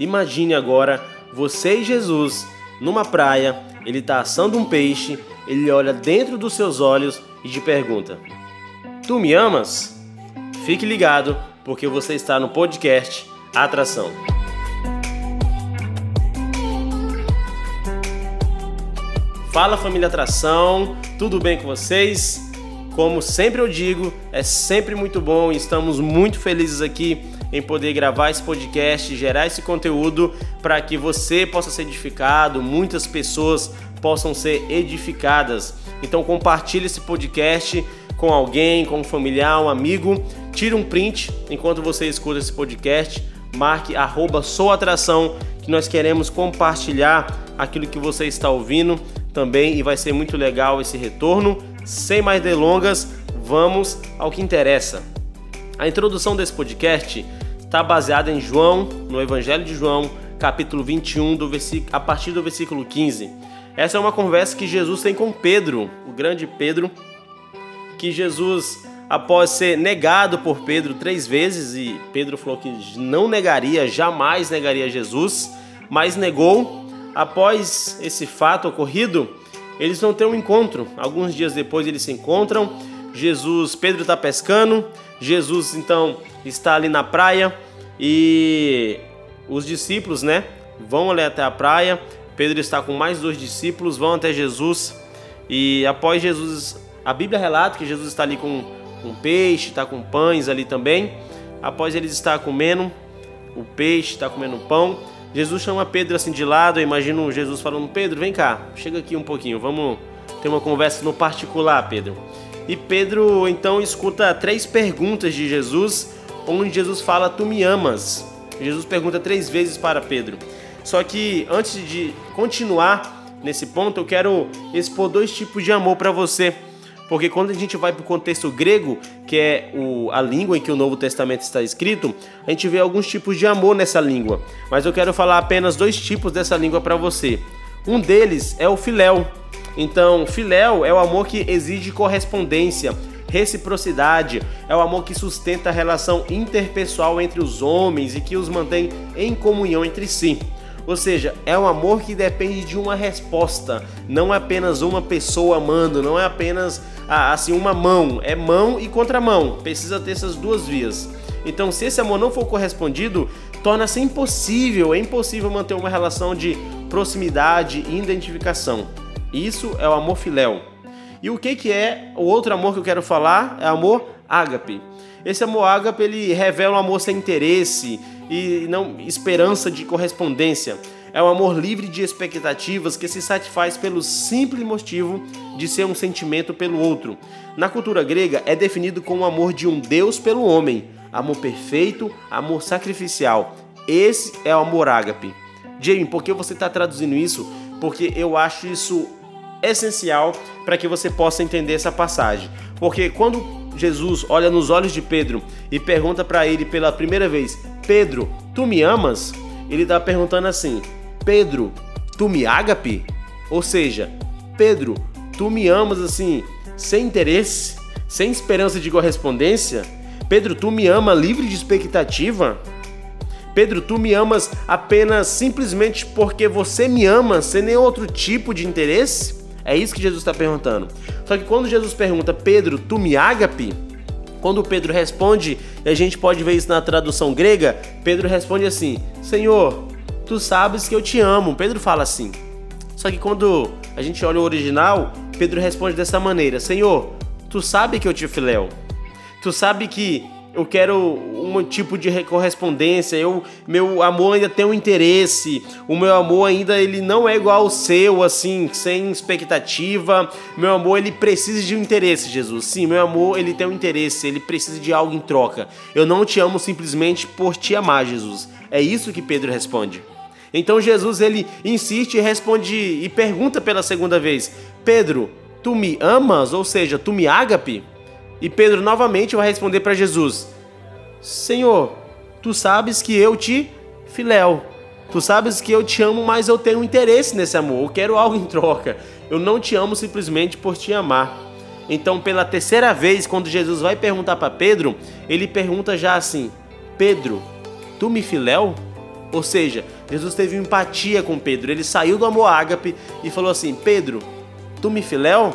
Imagine agora você e Jesus numa praia, ele está assando um peixe, ele olha dentro dos seus olhos e te pergunta: Tu me amas? Fique ligado, porque você está no podcast Atração. Fala família Atração, tudo bem com vocês? Como sempre eu digo, é sempre muito bom e estamos muito felizes aqui em poder gravar esse podcast, gerar esse conteúdo para que você possa ser edificado, muitas pessoas possam ser edificadas. Então compartilhe esse podcast com alguém, com um familiar, um amigo, tire um print enquanto você escuta esse podcast, marque arroba souatração que nós queremos compartilhar aquilo que você está ouvindo também e vai ser muito legal esse retorno. Sem mais delongas, vamos ao que interessa. A introdução desse podcast está baseada em João, no Evangelho de João, capítulo 21, do versículo, a partir do versículo 15. Essa é uma conversa que Jesus tem com Pedro, o grande Pedro, que Jesus, após ser negado por Pedro três vezes, e Pedro falou que não negaria, jamais negaria Jesus, mas negou Após esse fato ocorrido, eles vão ter um encontro. Alguns dias depois eles se encontram. Jesus, Pedro está pescando. Jesus então está ali na praia e os discípulos, né, vão ali até a praia. Pedro está com mais dois discípulos, vão até Jesus e após Jesus, a Bíblia relata que Jesus está ali com um peixe, está com pães ali também. Após eles estar comendo o peixe, está comendo o pão, Jesus chama Pedro assim de lado, eu imagino Jesus falando: Pedro, vem cá, chega aqui um pouquinho, vamos ter uma conversa no particular, Pedro. E Pedro então escuta três perguntas de Jesus, onde Jesus fala: Tu me amas. Jesus pergunta três vezes para Pedro. Só que antes de continuar nesse ponto, eu quero expor dois tipos de amor para você. Porque quando a gente vai para o contexto grego, que é o, a língua em que o Novo Testamento está escrito, a gente vê alguns tipos de amor nessa língua. Mas eu quero falar apenas dois tipos dessa língua para você. Um deles é o filéu. Então, filéu é o amor que exige correspondência, reciprocidade, é o amor que sustenta a relação interpessoal entre os homens e que os mantém em comunhão entre si. Ou seja, é um amor que depende de uma resposta, não é apenas uma pessoa amando, não é apenas ah, assim uma mão, é mão e contramão. Precisa ter essas duas vias. Então, se esse amor não for correspondido, torna-se impossível, é impossível manter uma relação de proximidade e identificação. Isso é o amor filéu. E o que, que é o outro amor que eu quero falar? É o amor ágape. Esse amor ágape ele revela um amor sem interesse e não esperança de correspondência. É um amor livre de expectativas que se satisfaz pelo simples motivo de ser um sentimento pelo outro. Na cultura grega é definido como o amor de um Deus pelo homem, amor perfeito, amor sacrificial. Esse é o amor ágape. Jamie, por que você está traduzindo isso? Porque eu acho isso essencial para que você possa entender essa passagem. Porque quando Jesus olha nos olhos de Pedro e pergunta para ele pela primeira vez: Pedro, tu me amas? Ele está perguntando assim: Pedro, tu me ágape? Ou seja, Pedro, tu me amas assim, sem interesse, sem esperança de correspondência? Pedro, tu me ama livre de expectativa? Pedro, tu me amas apenas simplesmente porque você me ama, sem nenhum outro tipo de interesse? É isso que Jesus está perguntando. Só que quando Jesus pergunta, Pedro, tu me ágape? Quando Pedro responde, a gente pode ver isso na tradução grega, Pedro responde assim: Senhor, tu sabes que eu te amo. Pedro fala assim. Só que quando a gente olha o original, Pedro responde dessa maneira: Senhor, tu sabe que eu te filéu. Tu sabe que eu quero um tipo de correspondência, eu, meu amor ainda tem um interesse, o meu amor ainda ele não é igual ao seu, assim, sem expectativa. Meu amor ele precisa de um interesse, Jesus. Sim, meu amor ele tem um interesse, ele precisa de algo em troca. Eu não te amo simplesmente por te amar, Jesus. É isso que Pedro responde. Então Jesus ele insiste e responde e pergunta pela segunda vez: Pedro, tu me amas? Ou seja, tu me ágape? E Pedro novamente vai responder para Jesus: Senhor, tu sabes que eu te filéu. Tu sabes que eu te amo, mas eu tenho interesse nesse amor. Eu quero algo em troca. Eu não te amo simplesmente por te amar. Então, pela terceira vez, quando Jesus vai perguntar para Pedro, ele pergunta já assim: Pedro, tu me filéu? Ou seja, Jesus teve empatia com Pedro. Ele saiu do amor ágape e falou assim: Pedro, tu me filéu?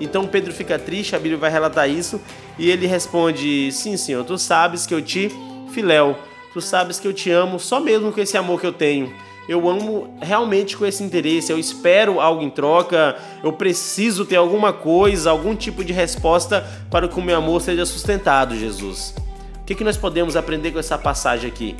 Então Pedro fica triste, a Bíblia vai relatar isso, e ele responde: Sim, senhor, tu sabes que eu te filéu, tu sabes que eu te amo só mesmo com esse amor que eu tenho. Eu amo realmente com esse interesse, eu espero algo em troca, eu preciso ter alguma coisa, algum tipo de resposta para que o meu amor seja sustentado, Jesus. O que, que nós podemos aprender com essa passagem aqui?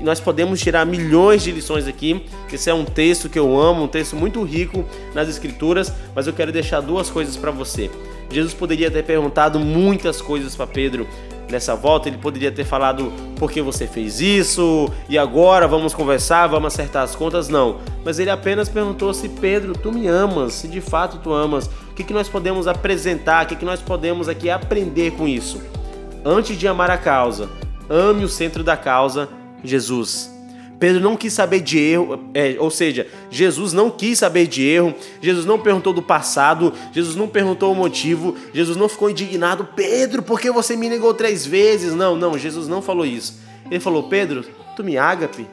Nós podemos tirar milhões de lições aqui. Esse é um texto que eu amo, um texto muito rico nas Escrituras, mas eu quero deixar duas coisas para você. Jesus poderia ter perguntado muitas coisas para Pedro nessa volta, ele poderia ter falado por que você fez isso e agora vamos conversar, vamos acertar as contas. Não, mas ele apenas perguntou se Pedro, tu me amas, se de fato tu amas. O que, que nós podemos apresentar, o que, que nós podemos aqui aprender com isso? Antes de amar a causa, ame o centro da causa, Jesus. Pedro não quis saber de erro, é, ou seja, Jesus não quis saber de erro, Jesus não perguntou do passado, Jesus não perguntou o motivo, Jesus não ficou indignado, Pedro, por que você me negou três vezes? Não, não, Jesus não falou isso. Ele falou, Pedro, tu me ágape?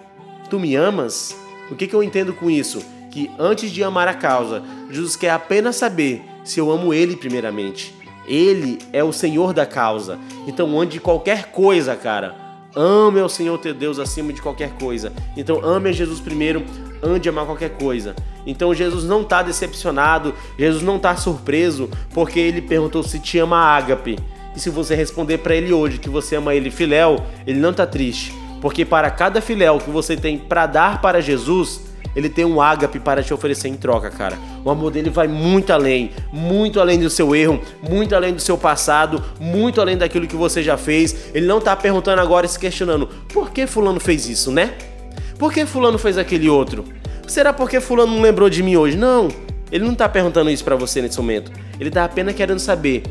Tu me amas? O que, que eu entendo com isso? Que antes de amar a causa, Jesus quer apenas saber se eu amo Ele primeiramente. Ele é o Senhor da causa. Então, ande qualquer coisa, cara. Ame ao Senhor teu Deus acima de qualquer coisa. Então, ame a Jesus primeiro, ande a amar qualquer coisa. Então, Jesus não está decepcionado, Jesus não está surpreso, porque ele perguntou se te ama ágape. E se você responder para ele hoje que você ama ele filéu, ele não está triste. Porque para cada filéu que você tem para dar para Jesus, ele tem um ágape para te oferecer em troca, cara. O amor dele vai muito além, muito além do seu erro, muito além do seu passado, muito além daquilo que você já fez. Ele não tá perguntando agora e se questionando: por que fulano fez isso, né? Por que fulano fez aquele outro? Será porque fulano não lembrou de mim hoje? Não. Ele não tá perguntando isso para você nesse momento. Ele tá apenas querendo saber: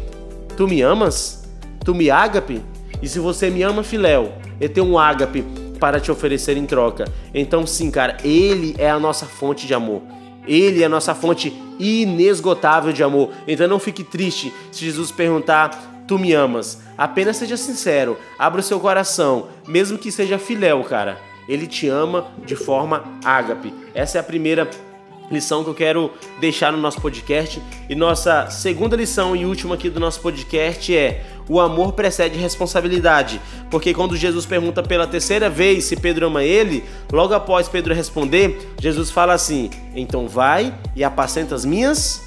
tu me amas? Tu me ágape? E se você me ama, filéu, eu tenho um ágape para te oferecer em troca. Então, sim, cara, Ele é a nossa fonte de amor. Ele é a nossa fonte inesgotável de amor. Então não fique triste se Jesus perguntar: Tu me amas? Apenas seja sincero, abra o seu coração, mesmo que seja filéu, cara. Ele te ama de forma ágape. Essa é a primeira lição que eu quero deixar no nosso podcast. E nossa segunda lição e última aqui do nosso podcast é: o amor precede responsabilidade. Porque quando Jesus pergunta pela terceira vez se Pedro ama ele, logo após Pedro responder, Jesus fala assim: Então vai e apacenta as minhas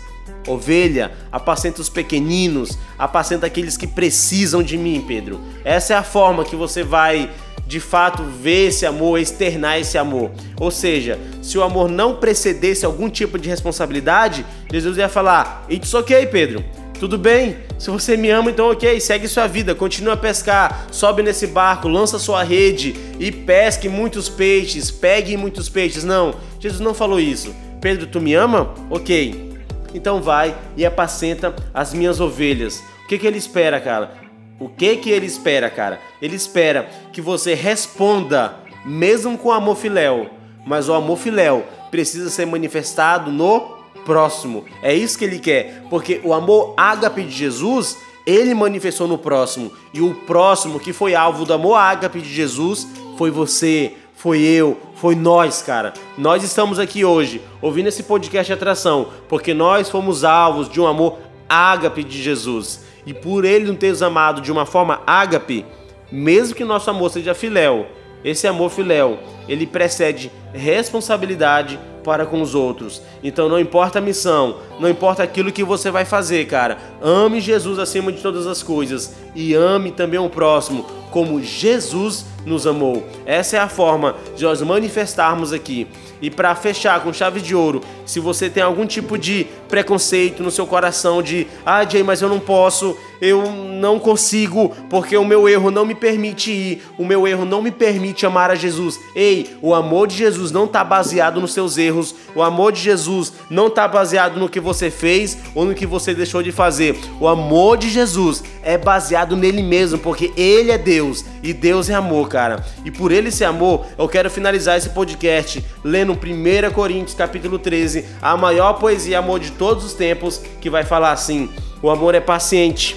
ovelha, apacenta os pequeninos, apacenta aqueles que precisam de mim, Pedro. Essa é a forma que você vai de fato ver esse amor, externar esse amor. Ou seja, se o amor não precedesse algum tipo de responsabilidade, Jesus ia falar: It's ok, Pedro. Tudo bem, se você me ama, então ok, segue sua vida, continua a pescar, sobe nesse barco, lança sua rede e pesque muitos peixes, pegue muitos peixes. Não, Jesus não falou isso. Pedro, tu me ama? Ok. Então vai e apacenta as minhas ovelhas. O que, que ele espera, cara? O que que ele espera, cara? Ele espera que você responda, mesmo com amor filéu, mas o amor filéu precisa ser manifestado no próximo. É isso que ele quer, porque o amor ágape de Jesus, ele manifestou no próximo, e o próximo que foi alvo do amor ágape de Jesus foi você, foi eu, foi nós, cara. Nós estamos aqui hoje ouvindo esse podcast de atração, porque nós fomos alvos de um amor ágape de Jesus e por ele nos ter amado de uma forma ágape, mesmo que nosso amor seja filéu, esse amor filéu, ele precede responsabilidade para com os outros. Então não importa a missão, não importa aquilo que você vai fazer, cara. Ame Jesus acima de todas as coisas e ame também o próximo como Jesus nos amou. Essa é a forma de nós manifestarmos aqui. E para fechar com chave de ouro, se você tem algum tipo de preconceito no seu coração de, ah, Jay, mas eu não posso, eu não consigo, porque o meu erro não me permite ir, o meu erro não me permite amar a Jesus. Ei, o amor de Jesus não está baseado nos seus erros, o amor de Jesus não está baseado no que você fez ou no que você deixou de fazer. O amor de Jesus é baseado nele mesmo, porque ele é Deus e Deus é amor, cara. E por ele ser amor, eu quero finalizar esse podcast lendo 1 Coríntios capítulo 13, a maior poesia amor de todos os tempos, que vai falar assim: o amor é paciente,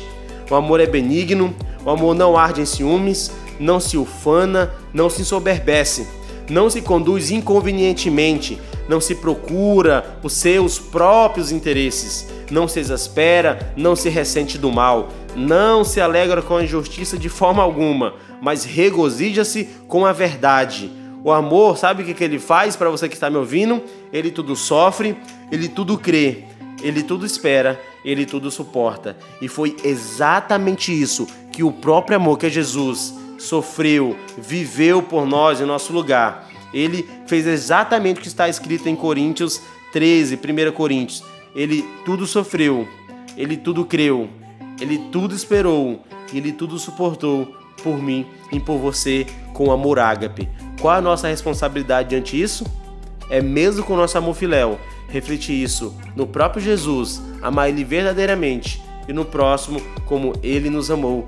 o amor é benigno, o amor não arde em ciúmes, não se ufana, não se ensoberbece, não se conduz inconvenientemente, não se procura os seus próprios interesses, não se exaspera, não se ressente do mal, não se alegra com a injustiça de forma alguma, mas regozija-se com a verdade. O amor, sabe o que, que ele faz para você que está me ouvindo? Ele tudo sofre, ele tudo crê, ele tudo espera, ele tudo suporta. E foi exatamente isso que o próprio amor que é Jesus sofreu, viveu por nós em nosso lugar. Ele fez exatamente o que está escrito em Coríntios 13, 1 Coríntios. Ele tudo sofreu, ele tudo creu, ele tudo esperou, ele tudo suportou por mim e por você com amor ágape. Qual a nossa responsabilidade diante disso? É mesmo com o nosso amor filéu, refletir isso no próprio Jesus, amar ele verdadeiramente e no próximo como ele nos amou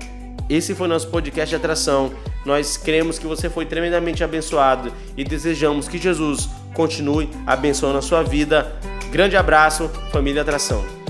esse foi nosso podcast de atração. Nós cremos que você foi tremendamente abençoado e desejamos que Jesus continue abençoando a sua vida. Grande abraço, família Atração.